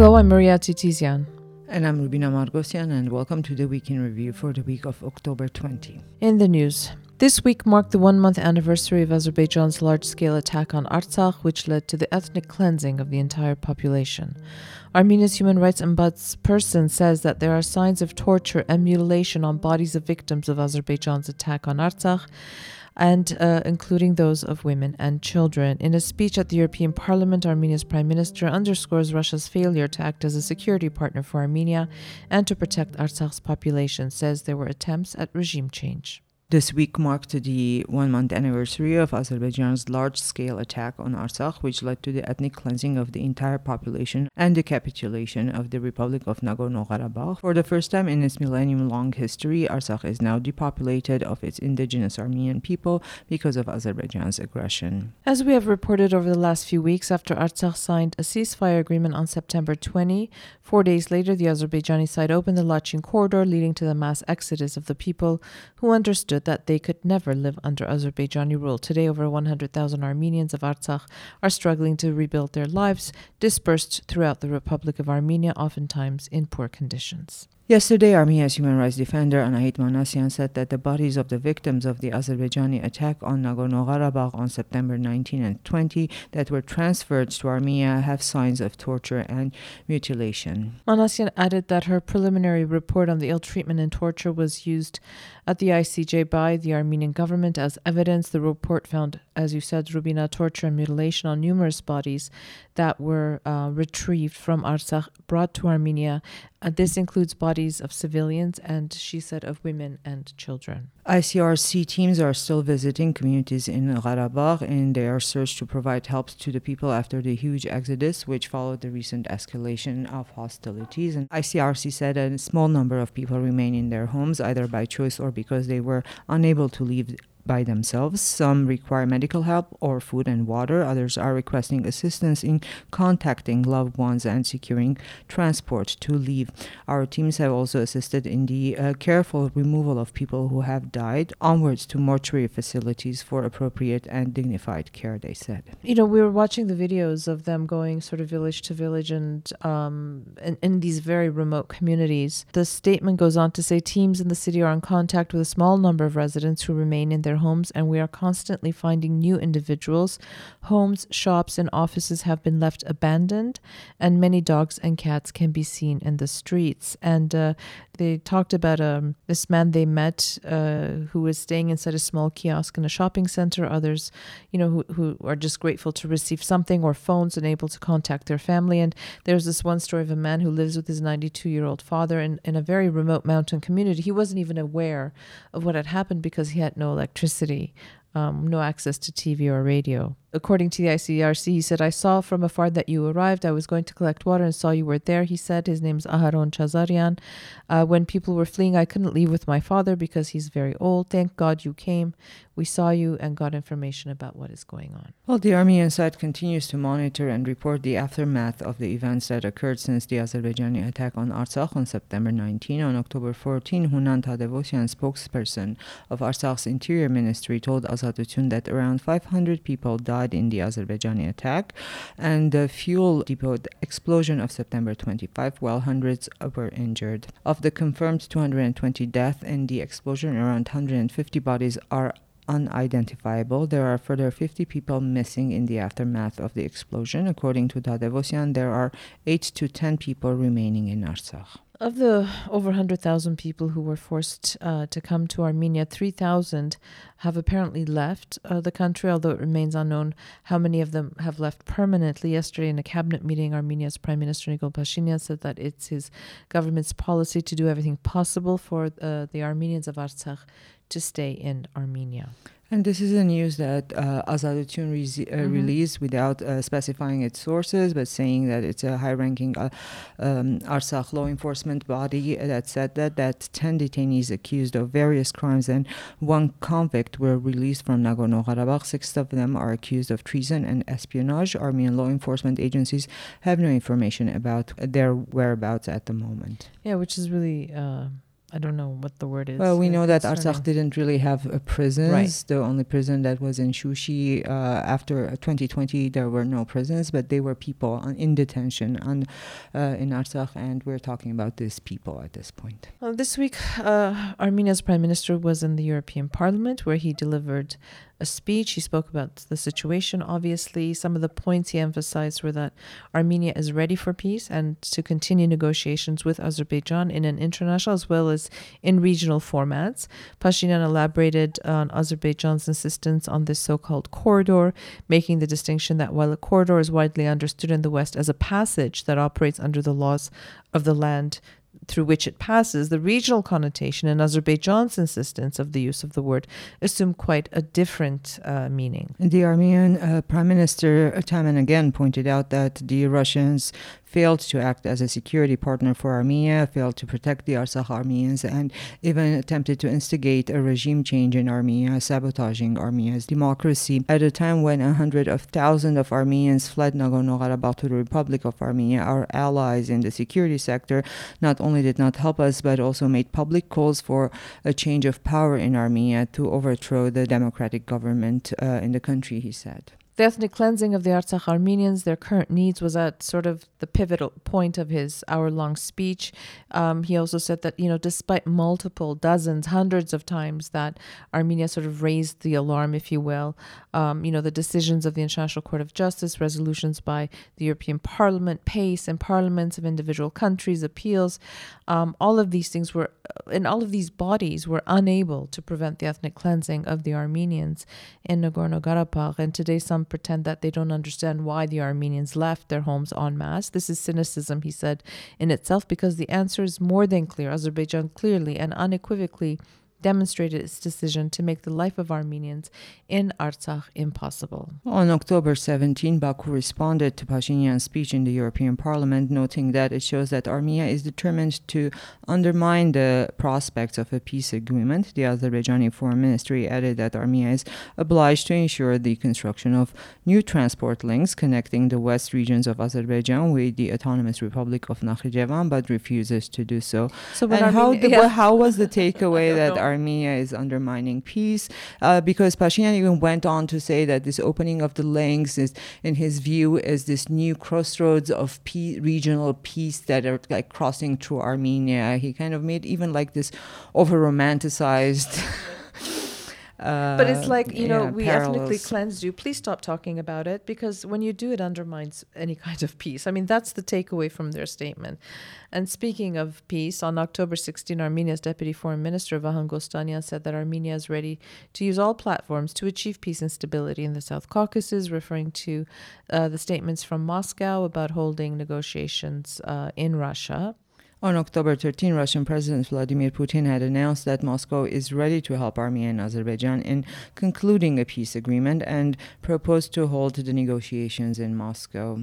Hello, I'm Maria Titizian. And I'm Rubina Margosian, and welcome to the Week in Review for the week of October 20. In the news, this week marked the one month anniversary of Azerbaijan's large scale attack on Artsakh, which led to the ethnic cleansing of the entire population. Armenia's human rights ombudsperson says that there are signs of torture and mutilation on bodies of victims of Azerbaijan's attack on Artsakh and uh, including those of women and children. In a speech at the European Parliament, Armenia's prime minister underscores Russia's failure to act as a security partner for Armenia and to protect Artsakh's population, says there were attempts at regime change. This week marked the one month anniversary of Azerbaijan's large scale attack on Artsakh, which led to the ethnic cleansing of the entire population and the capitulation of the Republic of Nagorno Karabakh. For the first time in its millennium long history, Artsakh is now depopulated of its indigenous Armenian people because of Azerbaijan's aggression. As we have reported over the last few weeks, after Artsakh signed a ceasefire agreement on September 20, four days later, the Azerbaijani side opened the Lachin corridor, leading to the mass exodus of the people who understood that they could never live under Azerbaijani rule. Today, over 100,000 Armenians of Artsakh are struggling to rebuild their lives, dispersed throughout the Republic of Armenia, oftentimes in poor conditions. Yesterday, Armenia's human rights defender Anahit Manasyan said that the bodies of the victims of the Azerbaijani attack on Nagorno-Karabakh on September 19 and 20 that were transferred to Armenia have signs of torture and mutilation. Manasyan added that her preliminary report on the ill treatment and torture was used at the ICJ by the Armenian government as evidence. The report found, as you said, Rubina, torture and mutilation on numerous bodies that were uh, retrieved from Artsakh, brought to Armenia, uh, this includes bodies of civilians and, she said, of women and children. ICRC teams are still visiting communities in Karabakh in their search to provide help to the people after the huge exodus, which followed the recent escalation of hostilities. And ICRC said a small number of people remain in their homes, either by choice or because they were unable to leave by themselves. Some require medical help or food and water. Others are requesting assistance in contacting loved ones and securing transport to leave. Our teams have also assisted in the uh, careful removal of people who have died onwards to mortuary facilities for appropriate and dignified care, they said. You know, we were watching the videos of them going sort of village to village and um, in, in these very remote communities. The statement goes on to say teams in the city are in contact with a small number of residents who remain in their homes, and we are constantly finding new individuals. Homes, shops, and offices have been left abandoned, and many dogs and cats can be seen in the streets. And uh, they talked about um, this man they met uh, who was staying inside a small kiosk in a shopping center. Others, you know, who, who are just grateful to receive something or phones and able to contact their family. And there's this one story of a man who lives with his 92 year old father in, in a very remote mountain community. He wasn't even aware of what had happened because he had no electricity electricity, um, no access to TV or radio. According to the ICRC, he said, I saw from afar that you arrived. I was going to collect water and saw you were there. He said, his name's Aharon Chazarian. Uh, when people were fleeing, I couldn't leave with my father because he's very old. Thank God you came. We saw you and got information about what is going on. Well, the Armenian side continues to monitor and report the aftermath of the events that occurred since the Azerbaijani attack on Artsakh on September 19. On October 14, Hunan Tadevosyan, spokesperson of Artsakh's Interior Ministry, told Azatutyun that around 500 people died died in the Azerbaijani attack, and the fuel depot explosion of September 25, while hundreds were injured. Of the confirmed 220 deaths in the explosion, around 150 bodies are unidentifiable. There are further 50 people missing in the aftermath of the explosion. According to Tadevosyan, there are 8 to 10 people remaining in Artsakh. Of the over 100,000 people who were forced uh, to come to Armenia, 3,000 have apparently left uh, the country, although it remains unknown how many of them have left permanently. Yesterday, in a cabinet meeting, Armenia's Prime Minister Nikol Pashinyan said that it's his government's policy to do everything possible for uh, the Armenians of Artsakh to stay in Armenia. And this is a news that uh, Azatutyun re- uh, mm-hmm. released without uh, specifying its sources, but saying that it's a high-ranking uh, um, Artsakh law enforcement body that said that that 10 detainees accused of various crimes and one convict were released from Nagorno-Karabakh. Six of them are accused of treason and espionage. Armenian law enforcement agencies have no information about their whereabouts at the moment. Yeah, which is really uh, I don't know what the word is. Well, we know that Artsakh didn't really have uh, prisons. Right. The only prison that was in Shushi uh, after 2020, there were no prisons, but they were people on, in detention on, uh, in Artsakh, and we're talking about these people at this point. Well, this week, uh, Armenia's prime minister was in the European Parliament where he delivered a speech. He spoke about the situation, obviously. Some of the points he emphasized were that Armenia is ready for peace and to continue negotiations with Azerbaijan in an international as well as in regional formats. Pashinyan elaborated on Azerbaijan's insistence on this so called corridor, making the distinction that while a corridor is widely understood in the West as a passage that operates under the laws of the land through which it passes, the regional connotation and Azerbaijan's insistence of the use of the word assume quite a different uh, meaning. The Armenian uh, Prime Minister Taman again pointed out that the Russians failed to act as a security partner for Armenia, failed to protect the Artsakh Armenians, and even attempted to instigate a regime change in Armenia, sabotaging Armenia's democracy. At a time when a hundred of thousands of Armenians fled Nagorno-Karabakh to the Republic of Armenia, our allies in the security sector not only did not help us, but also made public calls for a change of power in Armenia to overthrow the democratic government uh, in the country, he said. The ethnic cleansing of the Artsakh Armenians, their current needs, was at sort of the pivotal point of his hour long speech. Um, he also said that, you know, despite multiple, dozens, hundreds of times that Armenia sort of raised the alarm, if you will, um, you know, the decisions of the International Court of Justice, resolutions by the European Parliament, PACE, and parliaments of individual countries, appeals, um, all of these things were, and all of these bodies were unable to prevent the ethnic cleansing of the Armenians in Nagorno Karabakh. And today, some pretend that they don't understand why the Armenians left their homes en masse. This is cynicism, he said, in itself, because the answer is more than clear. Azerbaijan clearly and unequivocally demonstrated its decision to make the life of Armenians in Artsakh impossible. On October 17, Baku responded to Pashinyan's speech in the European Parliament, noting that it shows that Armenia is determined to undermine the prospects of a peace agreement. The Azerbaijani Foreign Ministry added that Armenia is obliged to ensure the construction of new transport links connecting the west regions of Azerbaijan with the Autonomous Republic of Nakhichevan, but refuses to do so. So and how, Armenia- the, yeah. how was the takeaway that know. Armenia is undermining peace? Uh, because Pashinyan even went on to say that this opening of the links is, in his view, is this new crossroads of pe- regional peace that are like crossing through Armenia. He kind of made even like this over romanticized. Uh, But it's like, you know, yeah, we ethnically parallels. cleansed you. Please stop talking about it because when you do, it undermines any kind of peace. I mean, that's the takeaway from their statement. And speaking of peace, on October 16, Armenia's Deputy Foreign Minister Vahan Kostanyan said that Armenia is ready to use all platforms to achieve peace and stability in the South Caucasus, referring to uh, the statements from Moscow about holding negotiations uh, in Russia. On October 13, Russian President Vladimir Putin had announced that Moscow is ready to help Armenia and Azerbaijan in concluding a peace agreement and proposed to hold the negotiations in Moscow.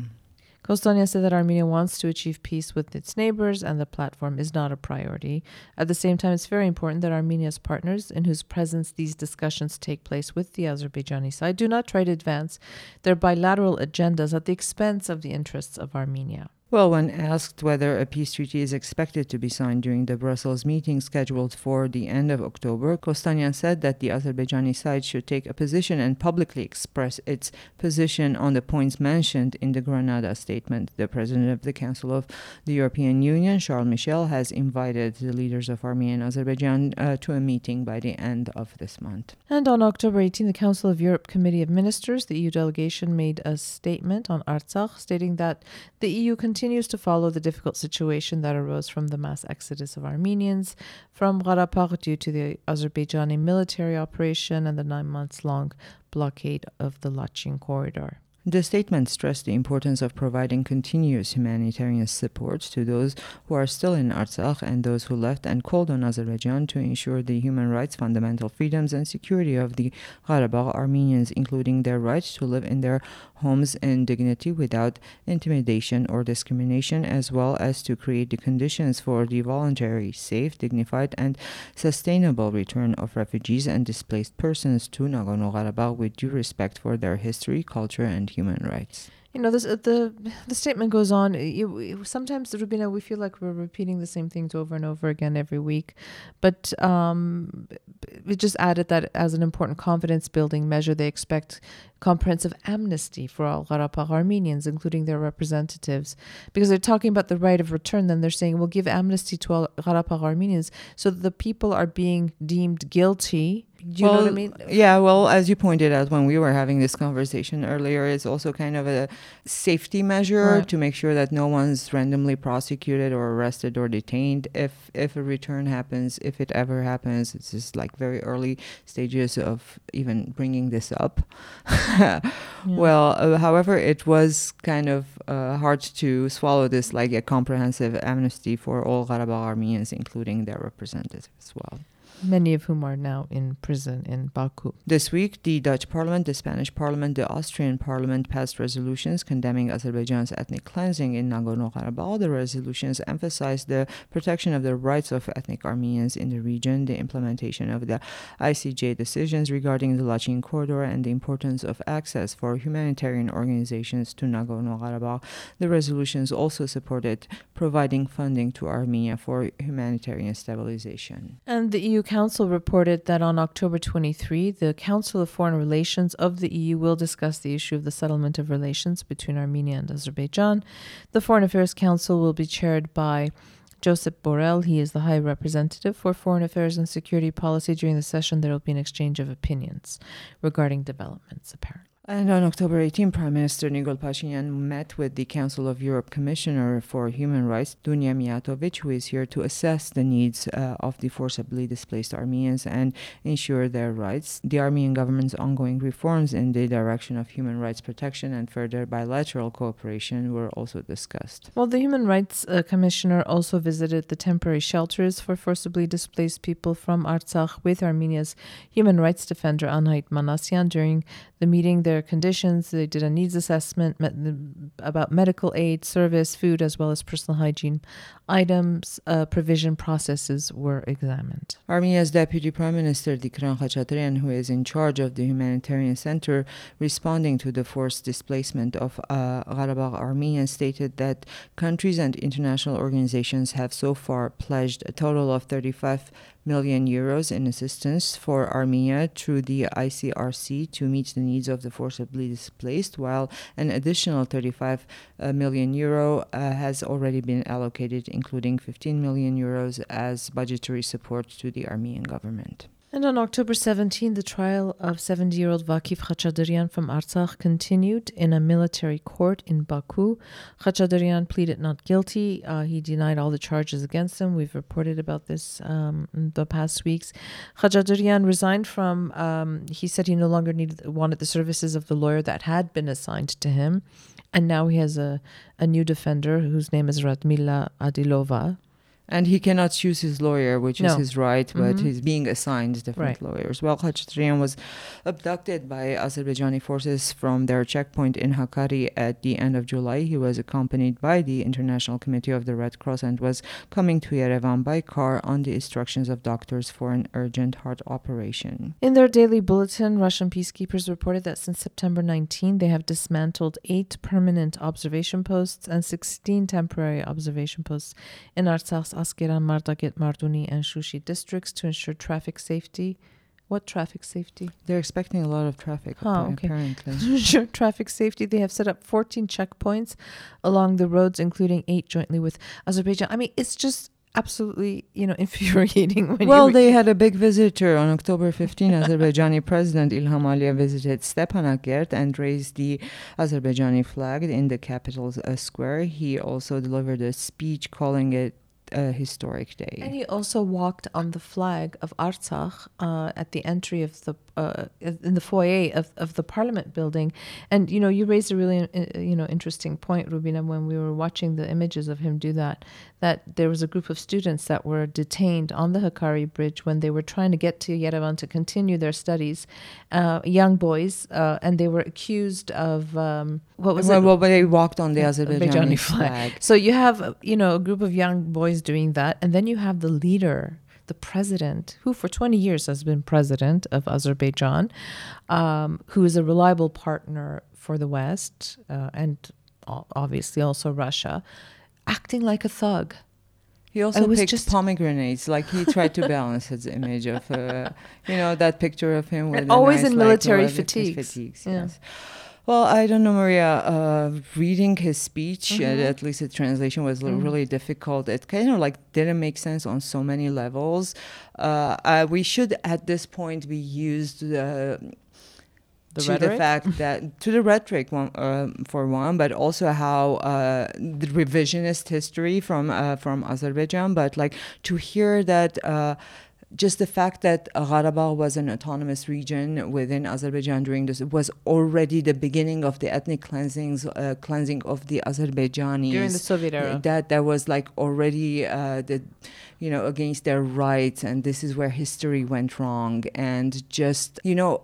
Kostanyan said that Armenia wants to achieve peace with its neighbors and the platform is not a priority. At the same time, it's very important that Armenia's partners, in whose presence these discussions take place with the Azerbaijani side, do not try to advance their bilateral agendas at the expense of the interests of Armenia. Well, when asked whether a peace treaty is expected to be signed during the Brussels meeting scheduled for the end of October, Kostanyan said that the Azerbaijani side should take a position and publicly express its position on the points mentioned in the Granada statement. The president of the Council of the European Union, Charles Michel, has invited the leaders of Armenia and Azerbaijan uh, to a meeting by the end of this month. And on October 18, the Council of Europe Committee of Ministers, the EU delegation, made a statement on Artsakh stating that the EU to follow the difficult situation that arose from the mass exodus of Armenians from Karabakh due to the Azerbaijani military operation and the nine months long blockade of the Lachin corridor. The statement stressed the importance of providing continuous humanitarian support to those who are still in Artsakh and those who left and called on Azerbaijan to ensure the human rights, fundamental freedoms, and security of the Karabakh Armenians, including their right to live in their homes in dignity without intimidation or discrimination, as well as to create the conditions for the voluntary, safe, dignified, and sustainable return of refugees and displaced persons to Nagorno Karabakh with due respect for their history, culture, and human rights. You know, this, uh, the the statement goes on. You, sometimes, Rubina, we feel like we're repeating the same things over and over again every week, but um, it just added that as an important confidence building measure, they expect comprehensive amnesty for all Karabakh Armenians, including their representatives, because they're talking about the right of return. Then they're saying we'll give amnesty to all Karabakh Armenians, so that the people are being deemed guilty. Do you know what I Well, mean? Yeah, well, as you pointed out when we were having this conversation earlier, it's also kind of a safety measure Right. to make sure that no one's randomly prosecuted or arrested or detained if if a return happens, if it ever happens. It's just like very early stages of even bringing this up. Well, uh, however, it was kind of uh, hard to swallow this like a comprehensive amnesty for all Karabakh Armenians, including their representatives as well. Many of whom are now in prison in Baku. This week, the Dutch Parliament, the Spanish Parliament, the Austrian Parliament passed resolutions condemning Azerbaijan's ethnic cleansing in Nagorno Karabakh. The resolutions emphasized the protection of the rights of ethnic Armenians in the region, the implementation of the ICJ decisions regarding the Lachin corridor, and the importance of access for humanitarian organizations to Nagorno Karabakh. The resolutions also supported providing funding to Armenia for humanitarian stabilization. And the EU Council reported that on October 23, the Council of Foreign Relations of the EU will discuss the issue of the settlement of relations between Armenia and Azerbaijan. The Foreign Affairs Council will be chaired by Josep Borrell. He is the High Representative for Foreign Affairs and Security Policy. During the session, there will be an exchange of opinions regarding developments, apparently. And on October 18, Prime Minister Nikol Pashinyan met with the Council of Europe Commissioner for Human Rights, Dunja Mijatovic, who is here to assess the needs uh, of the forcibly displaced Armenians and ensure their rights. The Armenian government's ongoing reforms in the direction of human rights protection and further bilateral cooperation were also discussed. Well, the Human Rights uh, Commissioner also visited the temporary shelters for forcibly displaced people from Artsakh with Armenia's human rights defender Anahit Manasyan. During the meeting, their conditions, they did a needs assessment about medical aid, service, food, as well as personal hygiene items. Uh, provision processes were examined. Armenia's Deputy Prime Minister Dikran Khachatryan, who is in charge of the humanitarian center responding to the forced displacement of uh, Karabakh Armenians, stated that countries and international organizations have so far pledged a total of 35 million euros in assistance for Armenia through the ICRC to meet the needs of the forcibly displaced, while an additional 35 uh, million euro uh, has already been allocated, including 15 million euros as budgetary support to the Armenian government. And on October 17, the trial of 70 year old Vakif Khachadarian from Artsakh continued in a military court in Baku. Khachadarian pleaded not guilty. Uh, he denied all the charges against him. We've reported about this um, in the past weeks. Khachadarian resigned from, um, he said he no longer needed wanted the services of the lawyer that had been assigned to him. And now he has a, a new defender whose name is Radmila Adilova. And he cannot choose his lawyer, which is his right, but Mhm. he's being assigned different Right. lawyers. Well, Khachaturian was abducted by Azerbaijani forces from their checkpoint in Hakari at the end of July. He was accompanied by the International Committee of the Red Cross and was coming to Yerevan by car on the instructions of doctors for an urgent heart operation. In their daily bulletin, Russian peacekeepers reported that since September 19, they have dismantled eight permanent observation posts and 16 temporary observation posts in Artsakh's Askeran, Mardaget, Marduni, and Shushi districts to ensure traffic safety. What traffic safety? They're expecting a lot of traffic, Oh, okay. apparently. To ensure traffic safety, they have set up 14 checkpoints along the roads, including eight jointly with Azerbaijan. I mean, it's just absolutely, you know, infuriating when well, they had a big visitor on October 15. Azerbaijani President Ilham Aliyev visited Stepanakert and raised the Azerbaijani flag in the capital's uh, square. He also delivered a speech calling it a historic day. And he also walked on the flag of Artsakh uh, at the entry of the uh, in the foyer of, of the Parliament building. And you know, you raised a really uh, you know interesting point, Rubina, when we were watching the images of him do that. That there was a group of students that were detained on the Hakari Bridge when they were trying to get to Yerevan to continue their studies. Uh, young boys, uh, and they were accused of um, what was well, it? well, they walked on the Azerbaijani Azerbaijani flag. flag. So you have, you know, a group of young boys doing that, and then you have the leader, the president, who for 20 years has been president of Azerbaijan, um, who is a reliable partner for the West uh, and obviously also Russia, acting like a thug. He also picked just pomegranates. Like he tried to balance his image of, uh, you know, that picture of him with always nice, in military like, fatigues. fatigues yeah. Well, I don't know, Maria. Uh, reading his speech, uh, mm-hmm. uh, at least the translation was mm-hmm. really difficult. It kind of like didn't make sense on so many levels. Uh, uh we should, at this point, be used uh, the to rhetoric? the fact that to the rhetoric one, uh, for one, but also how uh, the revisionist history from uh, from Azerbaijan, but like to hear that just the fact that Karabakh was an autonomous region within Azerbaijan during this was already the beginning of the ethnic cleansings, uh, cleansing of the Azerbaijanis during the Soviet era. That that was like already uh, the, you know, against their rights, and this is where history went wrong, and just you know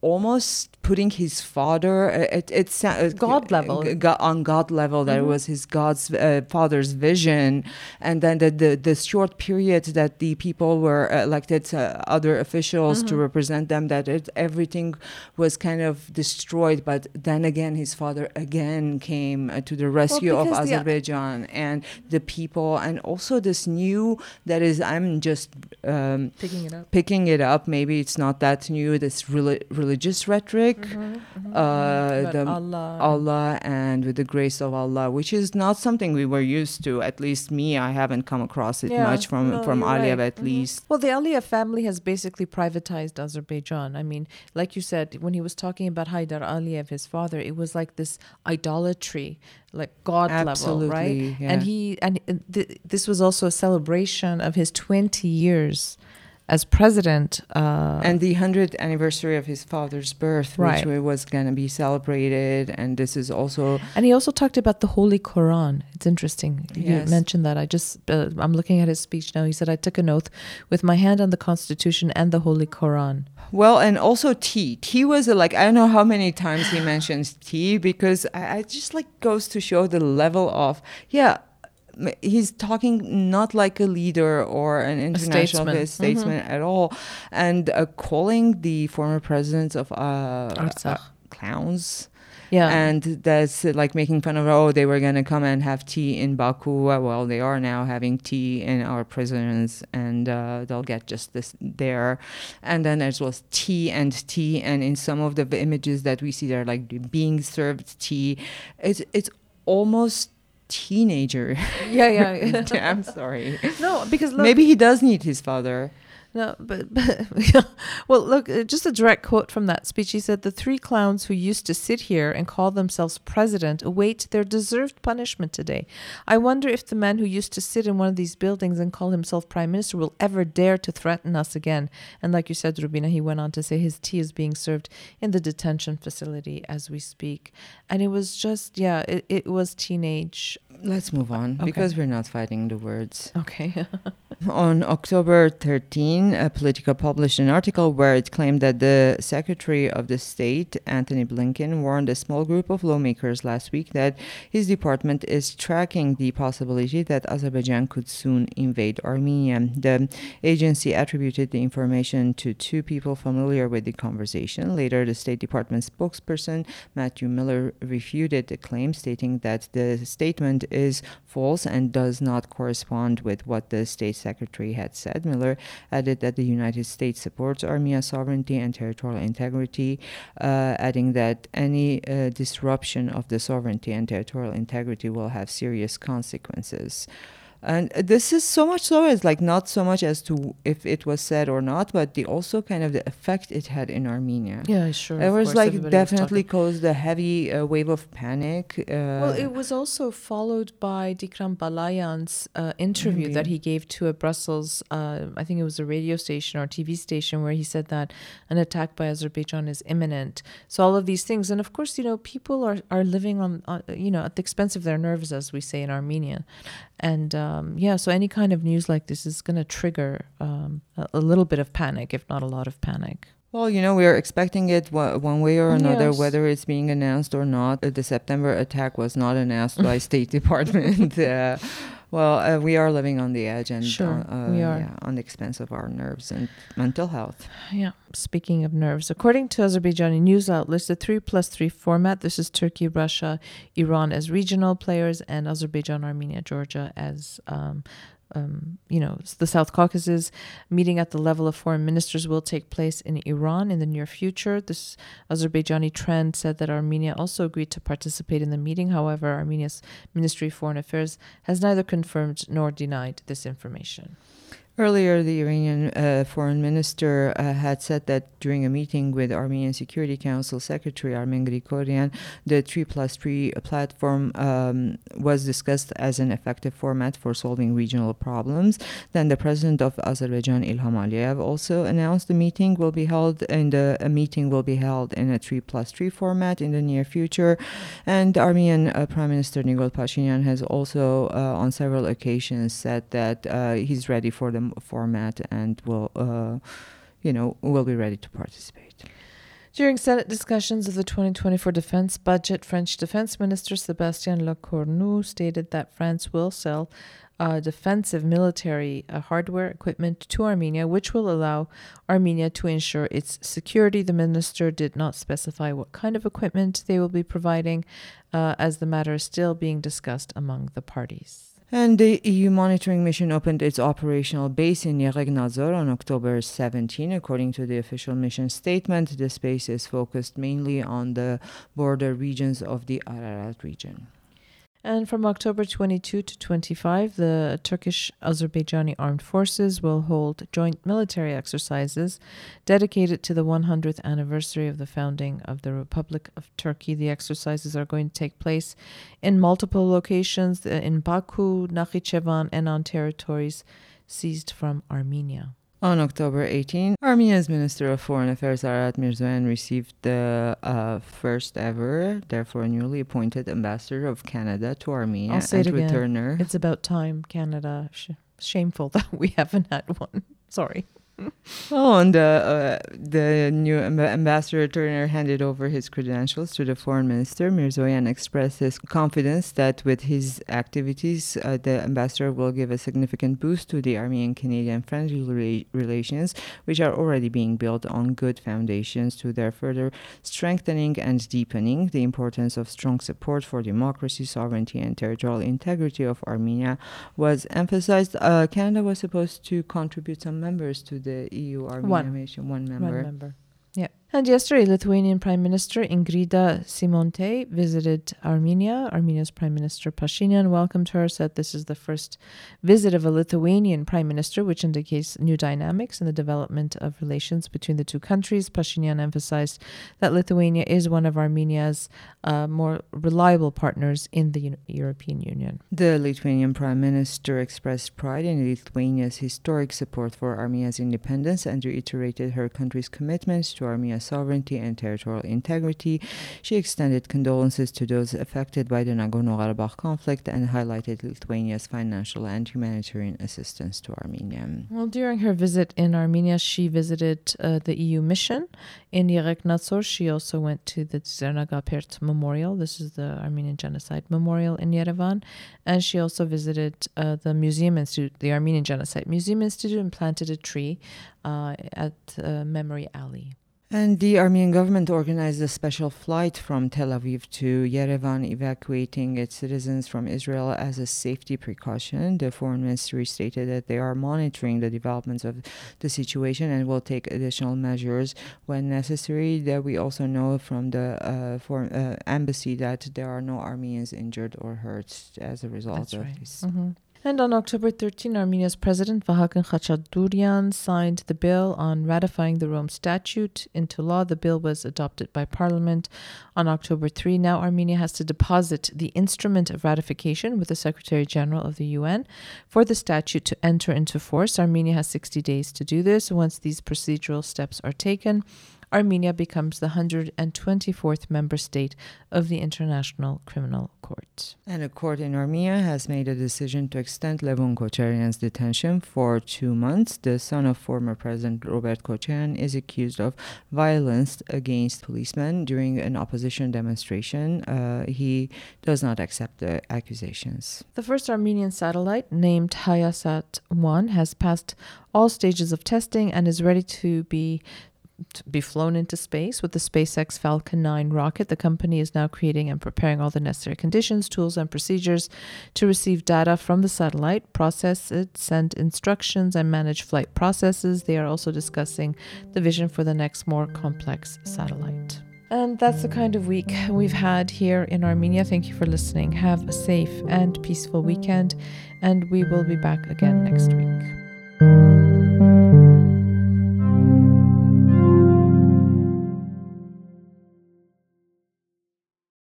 almost putting his father uh, it, it's uh, god level. God, on god level that mm-hmm. was his god's uh, father's vision. And then the, the, the short period that the people were elected uh, other officials mm-hmm. to represent them that it, everything was kind of destroyed. But then again his father again came uh, to the rescue well, of azerbaijan the, and the people. And also this new that is i'm just um, picking it up. picking it up. Maybe it's not that new. This rel- religious rhetoric, mm-hmm, mm-hmm, uh, the Allah. Allah, and with the grace of Allah, which is not something we were used to. At least me, I haven't come across it yeah, much from no, from Aliyev, right. at mm-hmm. least. Well, the Aliyev family has basically privatized Azerbaijan. I mean, like you said, when he was talking about Haidar Aliyev, his father, it was like this idolatry like god Absolutely, level right yeah. and he and th- this was also a celebration of his 20 years as president. Uh, and the 100th anniversary of his father's birth, right. which was going to be celebrated. And this is also. And he also talked about the Holy Quran. It's interesting. Yes. You mentioned that. I just, uh, I'm looking at his speech now. He said, I took an oath with my hand on the Constitution and the Holy Quran. Well, and also tea. Tea was a, like I don't know how many times he mentions tea because I, I just like goes to show the level of yeah he's talking not like a leader or an international statesman, statesman mm-hmm. at all, and uh, calling the former presidents of uh, uh, clowns. Yeah. And that's like making fun of, oh, they were going to come and have tea in Baku. Well, they are now having tea in our prisons and uh, they'll get just this there. And then there was tea and tea. And in some of the images that we see, they're like being served tea. It's, it's almost teenager. Yeah, yeah. I'm sorry. No, because look, maybe he does need his father. No, but, but well, look, uh, just a direct quote from that speech. He said, The three clowns who used to sit here and call themselves president await their deserved punishment today. I wonder if the man who used to sit in one of these buildings and call himself prime minister will ever dare to threaten us again. And like you said, Rubina, he went on to say his tea is being served in the detention facility as we speak. And it was just, yeah, it, it was teenage. Let's move on okay. because we're not fighting the words. Okay. on October 13, a Politico published an article where it claimed that the Secretary of the State, Antony Blinken, warned a small group of lawmakers last week that his department is tracking the possibility that Azerbaijan could soon invade Armenia. The agency attributed the information to two people familiar with the conversation. Later, the State Department spokesperson, Matthew Miller, refuted the claim, stating that the statement is false and does not correspond with what the State Secretary had said. Miller added that the United States supports Armenia's sovereignty and territorial integrity, uh, adding that any uh, disruption of the sovereignty and territorial integrity will have serious consequences. And this is so much so as like not so much as to if it was said or not, but the also kind of the effect it had in Armenia. Yeah, sure. It was like definitely was caused a heavy uh, wave of panic. Uh, well, it was also followed by Dikram Balayan's uh, interview mm-hmm. that he gave to a Brussels, uh, I think it was a radio station or TV station, where he said that an attack by Azerbaijan is imminent. So all of these things, and of course, you know, people are are living on, uh, you know, at the expense of their nerves, as we say in Armenia, and um, yeah, so any kind of news like this is going to trigger um, a, a, little bit of panic, if not a lot of panic. Well, you know, we are expecting it one way or another, yes. whether it's being announced or not. The September attack was not announced by State Department. Uh, Well, uh, we are living on the edge, and Sure, uh, we are. Yeah, on the expense of our nerves and mental health. Yeah. Speaking of nerves, according to Azerbaijani news outlets, the 3 plus 3 format, this is Turkey, Russia, Iran as regional players, and Azerbaijan, Armenia, Georgia as. Um, um, you know, the South Caucasus meeting at the level of foreign ministers will take place in Iran in the near future. This Azerbaijani trend said that Armenia also agreed to participate in the meeting. However, Armenia's Ministry of Foreign Affairs has neither confirmed nor denied this information. Earlier, the Iranian uh, foreign minister uh, had said that during a meeting with Armenian Security Council Secretary Armen Grigoryan, the 3 plus 3 platform um, was discussed as an effective format for solving regional problems. Then the president of Azerbaijan, Ilham Aliyev, also announced the meeting will be held the a meeting will be held in a 3 plus 3 format in the near future. And Armenian uh, Prime Minister Nikol Pashinyan has also uh, on several occasions said that uh, he's ready for the format and will, uh, you know, will be ready to participate. During Senate discussions of the 2024 defense budget, French Defense Minister Sebastien Lecornu stated that France will sell uh, defensive military uh, hardware equipment to Armenia, which will allow Armenia to ensure its security. The minister did not specify what kind of equipment they will be providing, uh, as the matter is still being discussed among the parties. And the EU monitoring mission opened its operational base in Yeghegnadzor on October 17. According to the official mission statement, the space is focused mainly on the border regions of the Ararat region. And from October 22 to 25, the Turkish Azerbaijani armed forces will hold joint military exercises dedicated to the 100th anniversary of the founding of the Republic of Turkey. The exercises are going to take place in multiple locations uh, in Baku, Nakhichevan, and on territories seized from Armenia. On October 18, Armenia's Minister of Foreign Affairs Arat Mirzoyan received the uh, first ever, therefore newly appointed ambassador of Canada to Armenia I'll say it again. returner. It's about time, Canada. Sh- shameful that we haven't had one. Sorry. Oh, and uh, uh, the new amb- ambassador Turner handed over his credentials to the foreign minister. Mirzoyan expressed his confidence that with his activities, uh, the ambassador will give a significant boost to the Armenian-Canadian friendly rela- relations, which are already being built on good foundations to their further strengthening and deepening. The importance of strong support for democracy, sovereignty, and territorial integrity of Armenia was emphasized. Uh, Canada was supposed to contribute some members to the EU Armenia One. mission, one member. One member. And yesterday, Lithuanian Prime Minister Ingrida Simonyte visited Armenia. Armenia's Prime Minister Pashinyan welcomed her, said this is the first visit of a Lithuanian Prime Minister, which indicates new dynamics in the development of relations between the two countries. Pashinyan emphasized that Lithuania is one of Armenia's uh, more reliable partners in the Uni- European Union. The Lithuanian Prime Minister expressed pride in Lithuania's historic support for Armenia's independence and reiterated her country's commitments to Armenia's sovereignty and territorial integrity. She extended condolences to those affected by the Nagorno Karabakh conflict and highlighted Lithuania's financial and humanitarian assistance to Armenia. Well, during her visit in Armenia, she visited uh, the EU mission in Yeghegnadzor. She also went to the Zernagapert Memorial. This is the Armenian Genocide Memorial in Yerevan. And she also visited uh, the Museum Institute, the Armenian Genocide Museum Institute, and planted a tree uh, at uh, Memory Alley. And the Armenian government organized a special flight from Tel Aviv to Yerevan, evacuating its citizens from Israel as a safety precaution. The foreign ministry stated that they are monitoring the developments of the situation and will take additional measures when necessary. That we also know from the uh, foreign uh, embassy that there are no Armenians injured or hurt as a result That's of right. this. Mhm. And on October 13, Armenia's President Vahakan Khachaturian signed the bill on ratifying the Rome Statute into law. The bill was adopted by Parliament on October 3. Now, Armenia has to deposit the instrument of ratification with the Secretary General of the UN for the statute to enter into force. Armenia has 60 days to do this. Once these procedural steps are taken, Armenia becomes the 124th member state of the International Criminal Court. And a court in Armenia has made a decision to extend Levon Kocharian's detention for two months. The son of former President Robert Kocharian is accused of violence against policemen during an opposition demonstration. Uh, he does not accept the accusations. The first Armenian satellite, named Hayasat 1, has passed all stages of testing and is ready to be be flown into space with the SpaceX Falcon 9 rocket. The company is now creating and preparing all the necessary conditions, tools, and procedures to receive data from the satellite, process it, send instructions, and manage flight processes. They are also discussing the vision for the next more complex satellite. And that's the kind of week we've had here in Armenia. Thank you for listening. Have a safe and peaceful weekend, and we will be back again next week.